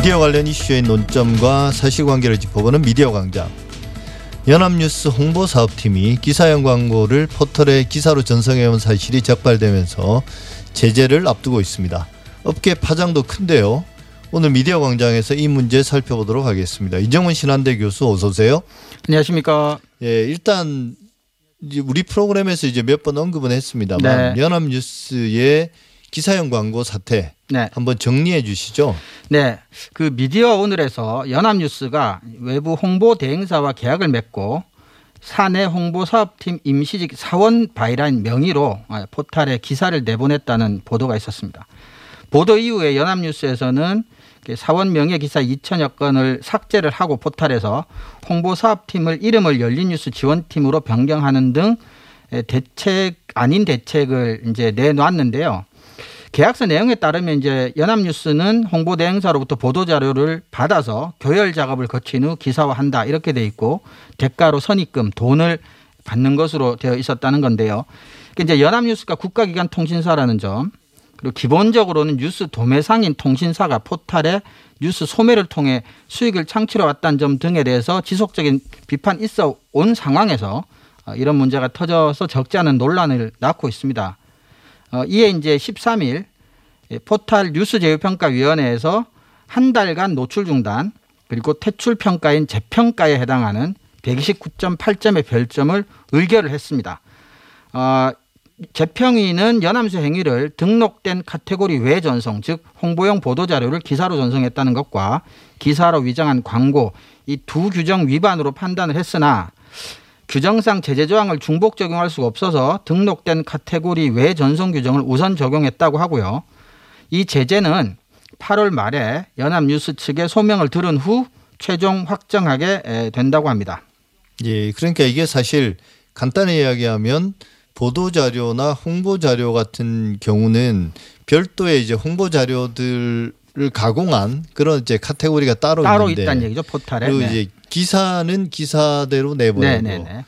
미디어 관련 이슈의 논점과 사실관계를 짚어보는 미디어 광장. 연합뉴스 홍보 사업팀이 기사형 광고를 포털에 기사로 전송해온 사실이 적발되면서 제재를 앞두고 있습니다. 업계 파장도 큰데요. 오늘 미디어 광장에서 이 문제 살펴보도록 하겠습니다. 이정훈 신한대 교수 어서 오세요. 안녕하십니까. 예, 일단 우리 프로그램에서 이제 몇 번 언급은 했습니다만 네. 연합뉴스의 기사형 광고 사태 네. 한번 정리해 주시죠. 네. 그 미디어 오늘에서 연합뉴스가 외부 홍보 대행사와 계약을 맺고 사내 홍보 사업팀 임시직 사원 바이라인 명의로 포탈에 기사를 내보냈다는 보도가 있었습니다. 보도 이후에 연합뉴스에서는 사원 명의 기사 2천여 건을 삭제를 하고 포탈에서 홍보 사업팀을 이름을 열린뉴스 지원팀으로 변경하는 등 대책 아닌 대책을 이제 내놨는데요. 계약서 내용에 따르면 이제 연합뉴스는 홍보 대행사로부터 보도 자료를 받아서 교열 작업을 거친 후 기사화한다 이렇게 돼 있고 대가로 선입금 돈을 받는 것으로 되어 있었다는 건데요. 그러니까 이제 연합뉴스가 국가기관 통신사라는 점 그리고 기본적으로는 뉴스 도매상인 통신사가 포탈에 뉴스 소매를 통해 수익을 창출해 왔다는 점 등에 대해서 지속적인 비판 있어 온 상황에서 어, 이런 문제가 터져서 적지 않은 논란을 낳고 있습니다. 어, 이에 이제 13일 포탈 뉴스 제휴평가위원회에서 한 달간 노출 중단 그리고 퇴출 평가인 재평가에 해당하는 129.8점의 별점을 의결을 했습니다. 어, 재평위는 연암수 행위를 등록된 카테고리 외 전송, 즉 홍보용 보도 자료를 기사로 전송했다는 것과 기사로 위장한 광고 이 두 규정 위반으로 판단을 했으나 규정상 제재 조항을 중복 적용할 수가 없어서 등록된 카테고리 외 전송 규정을 우선 적용했다고 하고요. 이 제재는 8월 말에 연합뉴스 측의 소명을 들은 후 최종 확정하게 된다고 합니다. 예, 그러니까 이게 사실 간단히 이야기하면 보도 자료나 홍보 자료 같은 경우는 별도의 이제 홍보 자료들을 가공한 그런 이제 카테고리가 따로, 따로 있는데 있다는 얘기죠 포탈에. 그리고 네. 이제 기사는 기사대로 내보내고 네, 네, 네. 어,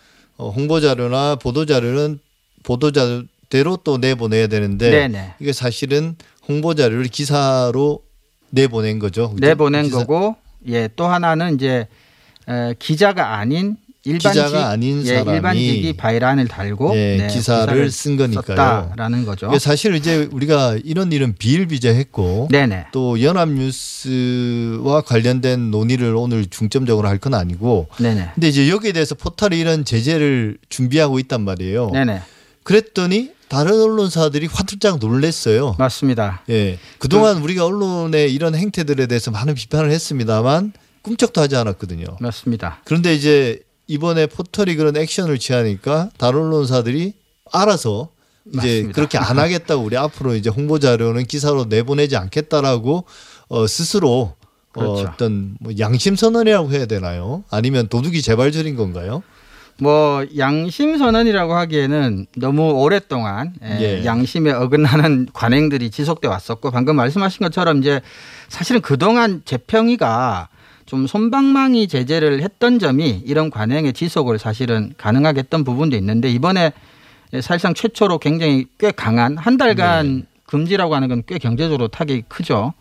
홍보 자료나 보도 자료는 보도 자료대로 또 내보내야 되는데 네네. 이게 사실은 홍보 자료를 기사로 내보낸 거죠. 그렇죠? 내보낸 기사. 거고 예 또 하나는 이제 에, 기자가 아닌 일반직 기자가 아닌 예, 사람이 일반직이 바이란을 달고 예, 네, 기사를, 기사를 쓴 거니까요. 라는 거죠. 사실 이제 우리가 이런 일은 비일비재했고 네네. 또 연합뉴스와 관련된 논의를 오늘 중점적으로 할 건 아니고. 네네. 근데 이제 여기에 대해서 포털이 이런 제재를 준비하고 있단 말이에요. 네네. 그랬더니 다른 언론사들이 화들짝 놀랬어요. 맞습니다. 예. 그동안 그, 우리가 언론의 이런 행태들에 대해서 많은 비판을 했습니다만 꿈쩍도 하지 않았거든요. 맞습니다. 그런데 이제 이번에 포털이 그런 액션을 취하니까 다른 언론사들이 알아서 이제 맞습니다. 그렇게 안 하겠다고 우리 앞으로 이제 홍보 자료는 기사로 내보내지 않겠다라고 어 스스로 어, 그렇죠. 어 어떤 뭐 양심 선언이라고 해야 되나요? 아니면 도둑이 재발절인 건가요? 뭐 양심 선언이라고 하기에는 너무 오랫동안 예. 예. 양심에 어긋나는 관행들이 지속돼 왔었고 방금 말씀하신 것처럼 이제 사실은 그동안 재평이가 좀 손방망이 제재를 했던 점이 이런 관행의 지속을 사실은 가능하게 했던 부분도 있는데 이번에 사실상 최초로 굉장히 꽤 강한 한 달간 네. 금지라고 하는 건 꽤 경제적으로 타격이 크죠.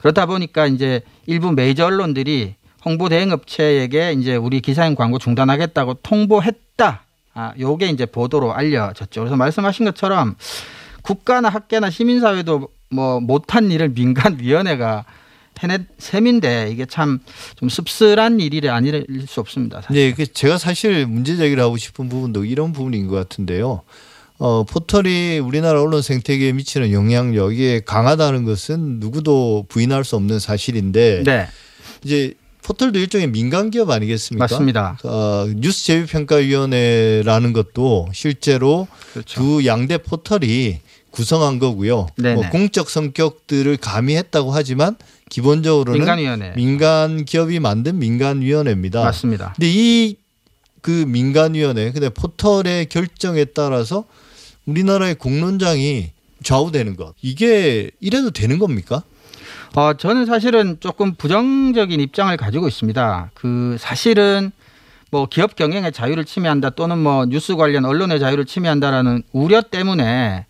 그렇다 보니까 이제 일부 메이저 언론들이 홍보 대행 업체에게 이제 우리 기사행 광고 중단하겠다고 통보했다. 아, 요게 이제 보도로 알려졌죠. 그래서 말씀하신 것처럼 국가나 학계나 시민사회도 뭐 못한 일을 민간위원회가 해낸 셈인데 이게 참 좀 씁쓸한 일이 아닐 수 없습니다. 사실. 네, 제가 사실 문제 제기를 하고 싶은 부분도 이런 부분인 것 같은데요. 어, 포털이 우리나라 언론 생태계에 미치는 영향력이 강하다는 것은 누구도 부인할 수 없는 사실인데 네. 이제 포털도 일종의 민간 기업 아니겠습니까? 맞습니다. 어, 뉴스 제휴 평가 위원회라는 것도 실제로 그렇죠. 두 양대 포털이 구성한 거고요. 뭐 공적 성격들을 가미했다고 하지만 기본적으로는 민간위원회. 민간 기업이 만든 민간위원회입니다. 맞습니다. 근데 이 그 민간위원회, 근데 포털의 결정에 따라서 우리나라의 공론장이 좌우되는 것 이게 이래도 되는 겁니까? 어, 저는 사실은 조금 부정적인 입장을 가지고 있습니다. 그 사실은 뭐 기업 경영의 자유를 침해한다 또는 뭐 뉴스 관련 언론의 자유를 침해한다라는 우려 때문에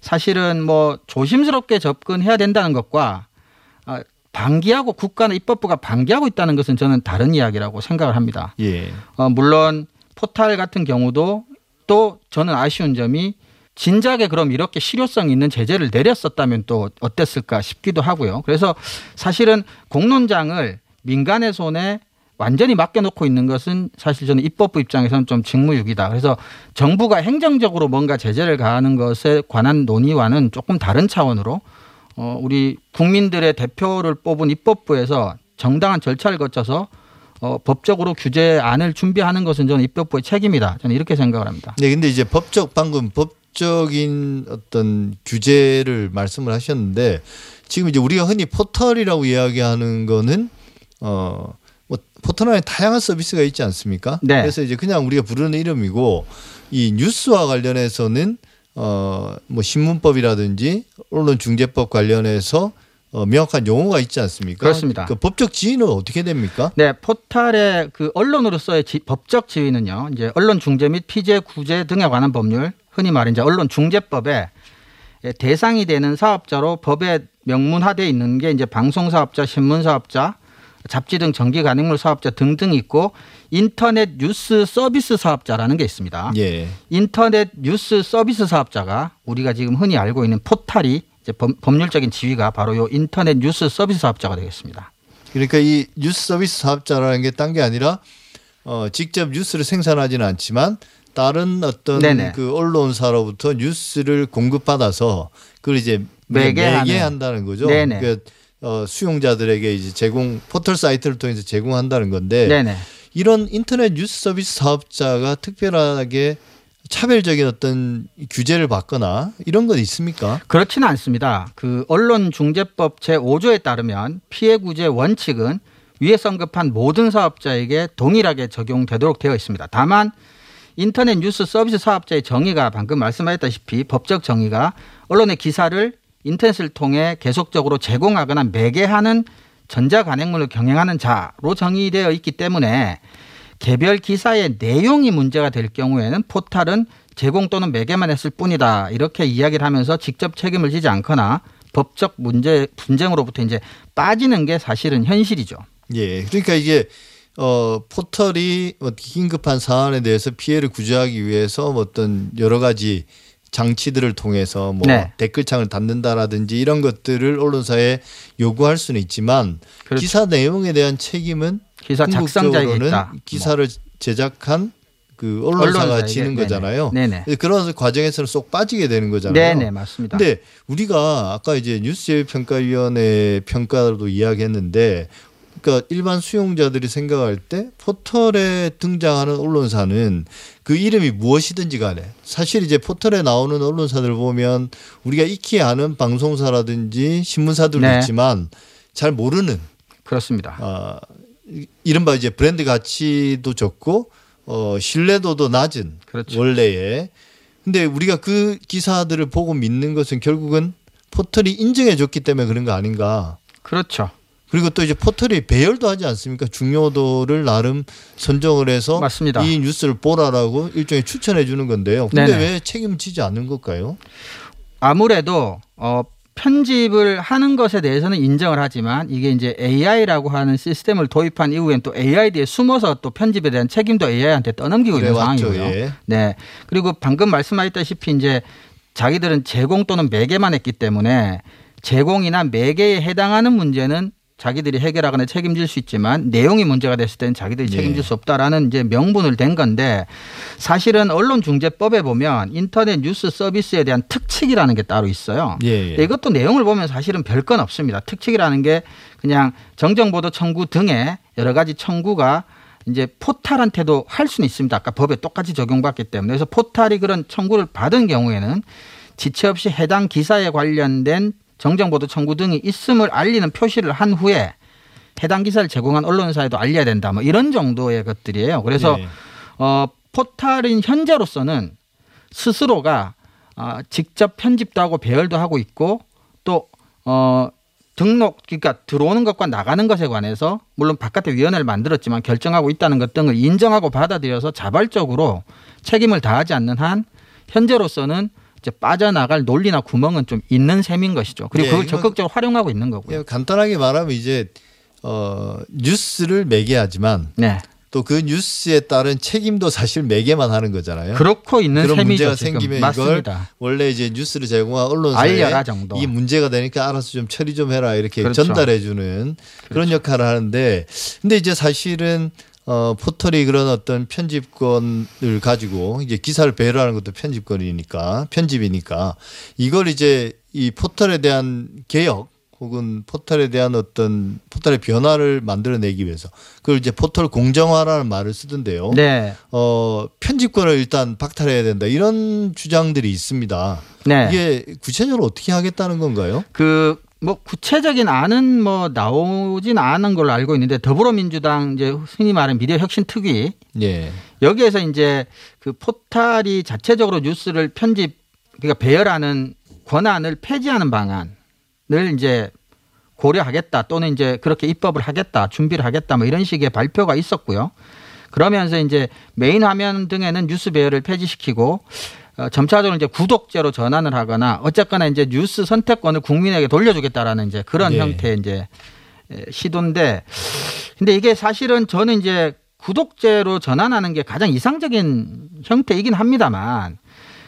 사실은 뭐 조심스럽게 접근해야 된다는 것과 아, 방기하고 국가나 입법부가 방기하고 있다는 것은 저는 다른 이야기라고 생각을 합니다. 예. 어, 물론 포탈 같은 경우도 또 저는 아쉬운 점이 진작에 그럼 이렇게 실효성 있는 제재를 내렸었다면 또 어땠을까 싶기도 하고요. 그래서 사실은 공론장을 민간의 손에 완전히 맡겨놓고 있는 것은 사실 저는 입법부 입장에서는 좀 직무유기다. 그래서 정부가 행정적으로 뭔가 제재를 가하는 것에 관한 논의와는 조금 다른 차원으로 어, 우리 국민들의 대표를 뽑은 입법부에서 정당한 절차를 거쳐서 어, 법적으로 규제안을 준비하는 것은 저는 입법부의 책임이다. 저는 이렇게 생각을 합니다. 네, 근데 이제 법적 방금 법적인 어떤 규제를 말씀을 하셨는데 지금 이제 우리가 흔히 포털이라고 이야기하는 거는 어. 뭐 포털 안에 다양한 서비스가 있지 않습니까? 네. 그래서 이제 그냥 우리가 부르는 이름이고 이 뉴스와 관련해서는 어 뭐 신문법이라든지 언론중재법 관련해서 어 명확한 용어가 있지 않습니까? 그렇습니다. 그 법적 지위는 어떻게 됩니까? 네, 포탈의 그 언론으로서의 지- 법적 지위는요. 이제 언론 중재 및 피제 구제 등에 관한 법률, 흔히 말해 이제 언론 중재법에 대상이 되는 사업자로 법에 명문화돼 있는 게 이제 방송 사업자, 신문 사업자, 잡지 등 정기 간행물 사업자 등등 있고 인터넷 뉴스 서비스 사업자라는 게 있습니다. 예. 인터넷 뉴스 서비스 사업자가 우리가 지금 흔히 알고 있는 포탈이 법, 법률적인 지위가 바로 요 인터넷 뉴스 서비스 사업자가 되겠습니다. 그러니까 이 뉴스 서비스 사업자라는 게 딴 게 아니라 어 직접 뉴스를 생산하지는 않지만 다른 어떤 네네. 그 언론사로부터 뉴스를 공급받아서 그걸 이제 매개하는. 매개한다는 거죠. 네네. 그 어, 수용자들에게 이제 제공 포털 사이트를 통해서 제공한다는 건데 네네. 이런 인터넷 뉴스 서비스 사업자가 특별하게 차별적인 어떤 규제를 받거나 이런 건 있습니까? 그렇지는 않습니다. 그 언론중재법 제5조에 따르면 피해 구제 원칙은 위에 언급한 모든 사업자에게 동일하게 적용되도록 되어 있습니다. 다만 인터넷 뉴스 서비스 사업자의 정의가 방금 말씀하셨다시피 법적 정의가 언론의 기사를 인터넷을 통해 계속적으로 제공하거나 매개하는 전자 간행물을 경영하는 자로 정의되어 있기 때문에 개별 기사의 내용이 문제가 될 경우에는 포탈은 제공 또는 매개만 했을 뿐이다. 이렇게 이야기를 하면서 직접 책임을 지지 않거나 법적 문제 분쟁으로부터 이제 빠지는 게 사실은 현실이죠. 예. 그러니까 이게 어 포털이 뭐 긴급한 사안에 대해서 피해를 구제하기 위해서 뭐 어떤 여러 가지 장치들을 통해서 뭐 네. 댓글창을 닫는다라든지 이런 것들을 언론사에 요구할 수는 있지만 그렇죠. 기사 내용에 대한 책임은 기사 있다. 뭐 기사를 제작한 그 언론사가 언론사에게. 지는 네네. 거잖아요. 네네. 그런 과정에서는 쏙 빠지게 되는 거잖아요. 네네 맞습니다. 근데 우리가 아까 이제 뉴스제휴평가위원회 평가도 이야기했는데 그러니까 일반 수용자들이 생각할 때 포털에 등장하는 언론사는 그 이름이 무엇이든지 간에 사실 이제 포털에 나오는 언론사들 보면 우리가 익히 아는 방송사라든지 신문사들도 네. 있지만 잘 모르는 그렇습니다. 아 이른바 이제 브랜드 가치도 적고 어 신뢰도도 낮은 그렇죠. 원래에 근데 우리가 그 기사들을 보고 믿는 것은 결국은 포털이 인정해 줬기 때문에 그런 거 아닌가. 그렇죠. 그리고 또 이제 포털이 배열도 하지 않습니까? 중요도를 나름 선정을 해서 맞습니다. 이 뉴스를 보라라고 일종의 추천해 주는 건데요. 근데 네네. 왜 책임지지 않는 걸까요? 아무래도 어 편집을 하는 것에 대해서는 인정을 하지만 이게 이제 AI라고 하는 시스템을 도입한 이후엔 또 AI 뒤에 숨어서 또 편집에 대한 책임도 AI한테 떠넘기고 있는 왔죠. 상황이고요. 예. 네. 그리고 방금 말씀하셨다시피 이제 자기들은 제공 또는 매개만 했기 때문에 제공이나 매개에 해당하는 문제는 자기들이 해결하거나 책임질 수 있지만 내용이 문제가 됐을 때는 자기들이 예. 책임질 수 없다라는 이제 명분을 댄 건데 사실은 언론중재법에 보면 인터넷 뉴스 서비스에 대한 특칙이라는 게 따로 있어요. 예, 예. 네, 이것도 내용을 보면 사실은 별건 없습니다. 특칙이라는 게 그냥 정정보도 청구 등의 여러 가지 청구가 이제 포탈한테도 할 수는 있습니다. 아까 법에 똑같이 적용받기 때문에 그래서 포탈이 그런 청구를 받은 경우에는 지체 없이 해당 기사에 관련된 정정보도 청구 등이 있음을 알리는 표시를 한 후에 해당 기사를 제공한 언론사에도 알려야 된다. 뭐 이런 정도의 것들이에요. 그래서 예. 어, 포탈인 현재로서는 스스로가 어, 직접 편집도 하고 배열도 하고 있고 또 어, 등록 그러니까 들어오는 것과 나가는 것에 관해서 물론 바깥에 위원회를 만들었지만 결정하고 있다는 것 등을 인정하고 받아들여서 자발적으로 책임을 다하지 않는 한 현재로서는 이제 빠져나갈 논리나 구멍은 좀 있는 셈인 것이죠. 그리고 예, 그걸 적극적으로 활용하고 있는 거고요. 예, 간단하게 말하면 이제 어, 뉴스를 매개하지만 네. 또그 뉴스에 따른 책임도 사실 매개만 하는 거잖아요. 그렇고 있는 그런. 문제가 지금. 생기면 이걸 맞습니다. 원래 이제 뉴스를 제공한 언론사에. 이 문제가 되니까 알아서 좀 처리 좀 해라 이렇게 그렇죠. 전달해 주는 그런 역할을 하는데 근데 이제 사실은 어 포털이 그런 어떤 편집권을 가지고 이제 기사를 배열하는 것도 편집권이니까 편집이니까 이걸 이제 이 포털에 대한 개혁 혹은 포털에 대한 어떤 포털의 변화를 만들어내기 위해서 그걸 이제 포털 공정화라는 말을 쓰던데요. 네. 어 편집권을 일단 박탈해야 된다 이런 주장들이 있습니다. 네. 이게 구체적으로 어떻게 하겠다는 건가요? 그 뭐 구체적인 안은 뭐 나오진 않은 걸로 알고 있는데 더불어민주당 이제 흔히 말하는 미디어 혁신 특위 예. 여기에서 이제 그 포탈이 자체적으로 뉴스를 편집 그러니까 배열하는 권한을 폐지하는 방안을 이제 고려하겠다 또는 이제 그렇게 입법을 하겠다 준비를 하겠다 뭐 이런 식의 발표가 있었고요. 그러면서 이제 메인 화면 등에는 뉴스 배열을 폐지시키고 어, 점차적으로 이제 구독제로 전환을 하거나 어쨌거나 이제 뉴스 선택권을 국민에게 돌려주겠다라는 이제 그런 네. 형태의 이제 에, 시도인데 근데 이게 사실은 저는 이제 구독제로 전환하는 게 가장 이상적인 형태이긴 합니다만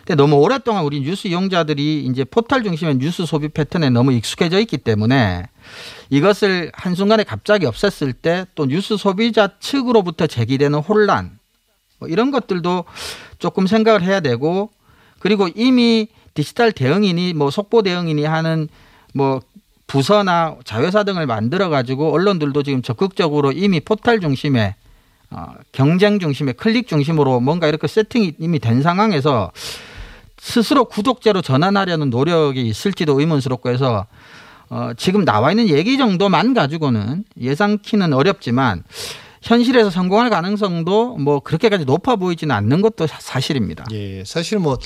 근데 너무 오랫동안 우리 뉴스 이용자들이 이제 포털 중심의 뉴스 소비 패턴에 너무 익숙해져 있기 때문에 이것을 한순간에 갑자기 없앴을 때 또 뉴스 소비자 측으로부터 제기되는 혼란 뭐 이런 것들도 조금 생각을 해야 되고 그리고 이미 디지털 대응이니 뭐 속보 대응이니 하는 뭐 부서나 자회사 등을 만들어 가지고 언론들도 지금 적극적으로 이미 포털 중심의 어, 경쟁 중심의 클릭 중심으로 뭔가 이렇게 세팅이 이미 된 상황에서 스스로 구독제로 전환하려는 노력이 있을지도 의문스럽고 해서 어, 지금 나와 있는 얘기 정도만 가지고는 예상키는 어렵지만 현실에서 성공할 가능성도 뭐 그렇게까지 높아 보이지는 않는 것도 사- 사실입니다. 예. 사실 뭐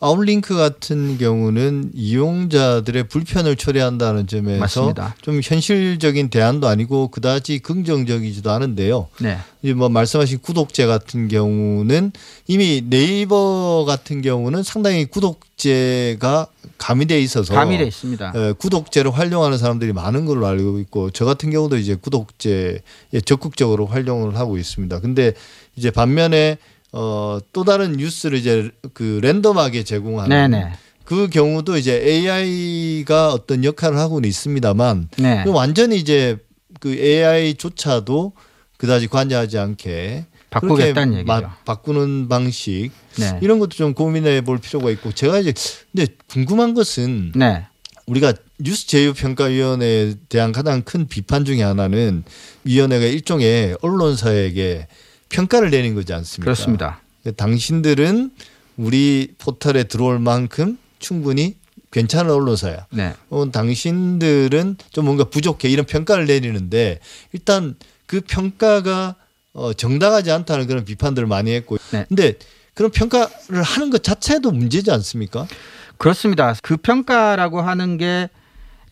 아웃링크 같은 경우는 이용자들의 불편을 초래한다는 점에서 맞습니다. 좀 현실적인 대안도 아니고 그다지 긍정적이지도 않은데요. 네. 이제 뭐 말씀하신 구독제 같은 경우는 이미 네이버 같은 경우는 상당히 구독제가 가미돼 있어서 가미돼 있습니다. 에, 구독제를 활용하는 사람들이 많은 걸로 알고 있고 저 같은 경우도 이제 구독제에 적극적으로 활용을 하고 있습니다. 근데 이제 반면에 어, 또 다른 뉴스를 이제 그 랜덤하게 제공하는 네네. 그 경우도 이제 AI가 어떤 역할을 하고는 있습니다만 네. 완전히 이제 그 AI조차도 그다지 관여하지 않게 바꾸겠다는 그렇게 얘기죠. 마- 바꾸는 방식 네. 이런 것도 좀 고민해 볼 필요가 있고 제가 이제 근데 궁금한 것은 네. 우리가 뉴스 제휴 평가위원회에 대한 가장 큰 비판 중에 하나는 위원회가 일종의 언론사에게 평가를 내는 거지 않습니까? 그렇습니다. 당신들은 우리 포털에 들어올 만큼 충분히 괜찮은 언론사야. 네. 어, 당신들은 좀 뭔가 부족해 이런 평가를 내리는데 일단 그 평가가 어, 정당하지 않다는 그런 비판들을 많이 했고 네. 근데 그런 평가를 하는 것 자체도 문제지 않습니까? 그렇습니다. 그 평가라고 하는 게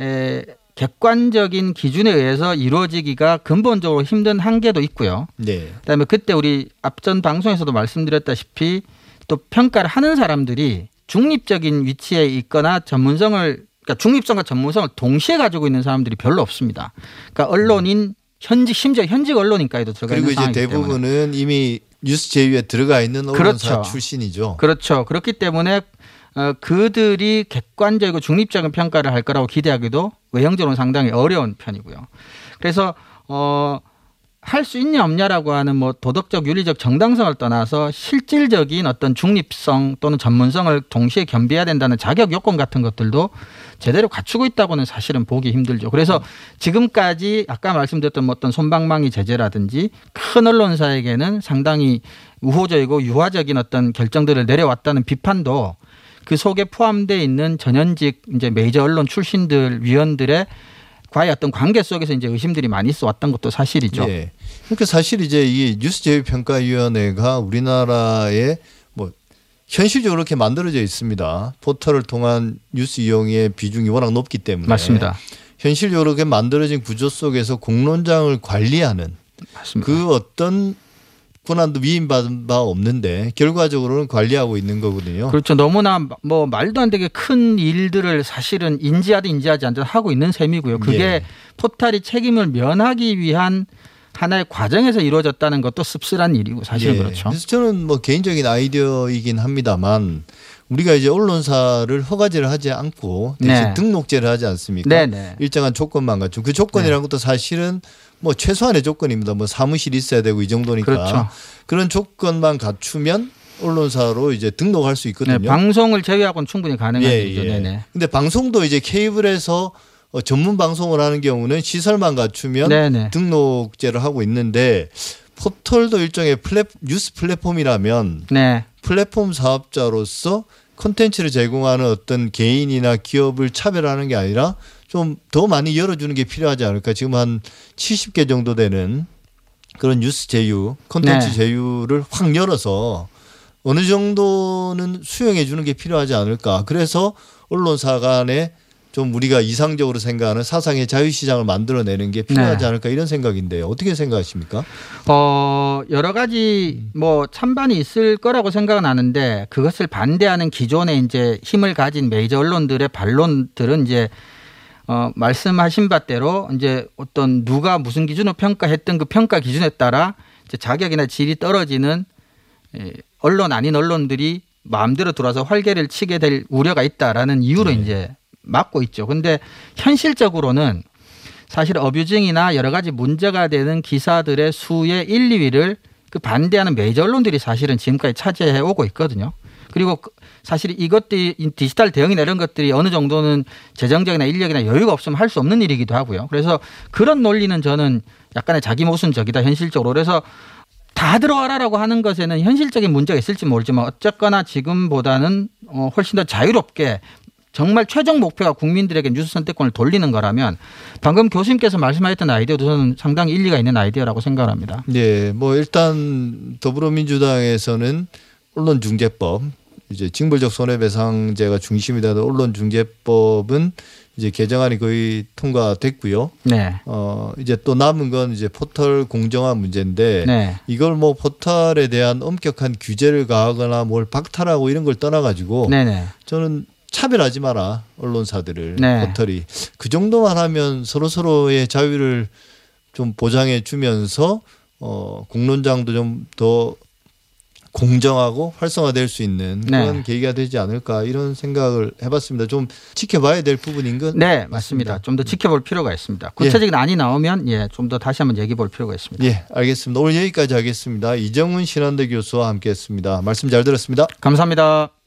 에, 객관적인 기준에 의해서 이루어지기가 근본적으로 힘든 한계도 있고요. 네. 그다음에 그때 우리 앞전 방송에서도 말씀드렸다시피 또 평가를 하는 사람들이 중립적인 위치에 있거나 전문성을 그러니까 중립성과 전문성을 동시에 가지고 있는 사람들이 별로 없습니다. 그러니까 언론인 현직 심지어 현직 언론인까지도 들어가 그리고 있는 이제 상황이기 때문에 대부분은 이미 뉴스 제휴에 들어가 있는 언론사 그렇죠. 출신이죠. 그렇죠. 그렇기 때문에 어, 그들이 객관적이고 중립적인 평가를 할 거라고 기대하기도 외형적으로 상당히 어려운 편이고요. 그래서 어, 할 수 있냐 없냐라고 하는 뭐 도덕적 윤리적 정당성을 떠나서 실질적인 어떤 중립성 또는 전문성을 동시에 겸비해야 된다는 자격 요건 같은 것들도 제대로 갖추고 있다고는 사실은 보기 힘들죠. 그래서 지금까지 아까 말씀드렸던 뭐 어떤 손방망이 제재라든지 큰 언론사에게는 상당히 우호적이고 유화적인 어떤 결정들을 내려왔다는 비판도 그 속에 포함되어 있는 전현직 이제 메이저 언론 출신들 위원들의 과의 어떤 관계 속에서 이제 의심들이 많이 있어 왔던 것도 사실이죠. 예. 그러니까 사실 이제 이 뉴스 제휴 평가위원회가 우리나라에 뭐 현실적으로 이렇게 만들어져 있습니다. 포털을 통한 뉴스 이용의 비중이 워낙 높기 때문에 맞습니다. 현실적으로 이렇게 만들어진 구조 속에서 공론장을 관리하는 맞습니다. 그 어떤 권한도 위임받은 바 없는데 결과적으로는 관리하고 있는 거거든요. 그렇죠. 너무나 뭐 말도 안 되게 큰 일들을 사실은 인지하든 인지하지 않든 하고 있는 셈이고요. 그게 예. 포탈이 책임을 면하기 위한 하나의 과정에서 이루어졌다는 것도 씁쓸한 일이고 사실은 예. 그렇죠. 그래서 저는 뭐 개인적인 아이디어이긴 합니다만 우리가 이제 언론사를 허가제를 하지 않고 대신 네. 등록제를 하지 않습니까? 네 네. 일정한 조건만 갖춘 그 조건이라는 것도 사실은 뭐 최소한의 조건입니다. 뭐 사무실 있어야 되고 이 정도니까 그렇죠. 런 조건만 갖추면 언론사로 이제 등록할 수 있거든요. 네, 방송을 제외하고는 충분히 가능한 예, 일이죠. 예. 네네. 근데 방송도 이제 케이블에서 어, 전문 방송을 하는 경우는 시설만 갖추면 네네. 등록제를 하고 있는데 포털도 일종의 플랫, 뉴스 플랫폼이라면 네. 플랫폼 사업자로서 콘텐츠를 제공하는 어떤 개인이나 기업을 차별하는 게 아니라 좀 더 많이 열어주는 게 필요하지 않을까. 지금 한 70개 정도 되는 그런 뉴스 제휴, 콘텐츠 네. 제휴를 확 열어서 어느 정도는 수용해 주는 게 필요하지 않을까. 그래서 언론사 간에 좀 우리가 이상적으로 생각하는 사상의 자유시장을 만들어내는 게 필요하지 네. 않을까 이런 생각인데요. 어떻게 생각하십니까? 어, 여러 가지 뭐 찬반이 있을 거라고 생각은 하는데 그것을 반대하는 기존의 이제 힘을 가진 메이저 언론들의 반론들은 이제 어, 말씀하신 바대로 이제 어떤 누가 무슨 기준으로 평가했던 그 평가 기준에 따라 이제 자격이나 질이 떨어지는 예, 언론 아닌 언론들이 마음대로 들어와서 활개를 치게 될 우려가 있다라는 이유로 네. 이제 막고 있죠. 근데 현실적으로는 사실 어뷰징이나 여러 가지 문제가 되는 기사들의 수의 1, 2위를 그 반대하는 메이저 언론들이 사실은 지금까지 차지해 오고 있거든요. 그리고 그- 사실 이것들이 이 디지털 대응이나 이런 것들이 어느 정도는 재정적이나 인력이나 여유가 없으면 할 수 없는 일이기도 하고요. 그래서 그런 논리는 저는 약간의 자기 모순적이다 현실적으로. 그래서 다 들어와라라고 하는 것에는 현실적인 문제가 있을지 모르지만 어쨌거나 지금보다는 어, 훨씬 더 자유롭게 정말 최종 목표가 국민들에게 뉴스 선택권을 돌리는 거라면 방금 교수님께서 말씀하셨던 아이디어도 저는 상당히 일리가 있는 아이디어라고 생각합니다. 네, 뭐 일단 더불어민주당에서는 언론중재법 이제 징벌적 손해배상제가 중심이 되는 언론중재법은 이제 개정안이 거의 통과됐고요. 네. 어 이제 또 남은 건 이제 포털 공정화 문제인데 네. 이걸 뭐 포털에 대한 엄격한 규제를 가하거나 뭘 박탈하고 이런 걸 떠나가지고 네네. 저는 차별하지 마라 언론사들을 네. 포털이 그 정도만 하면 서로 서로의 자유를 좀 보장해 주면서 어 공론장도 좀 더 공정하고 활성화될 수 있는 네. 그런 계기가 되지 않을까 이런 생각을 해봤습니다. 좀 지켜봐야 될 부분인 건 네, 맞습니다. 좀 더 지켜볼 필요가 있습니다. 구체적인 안이 나오면 예, 좀 더 다시 한번 얘기해 볼 필요가 있습니다. 예, 알겠습니다. 오늘 여기까지 하겠습니다. 이정훈 신한대 교수와 함께했습니다. 말씀 잘 들었습니다. 감사합니다.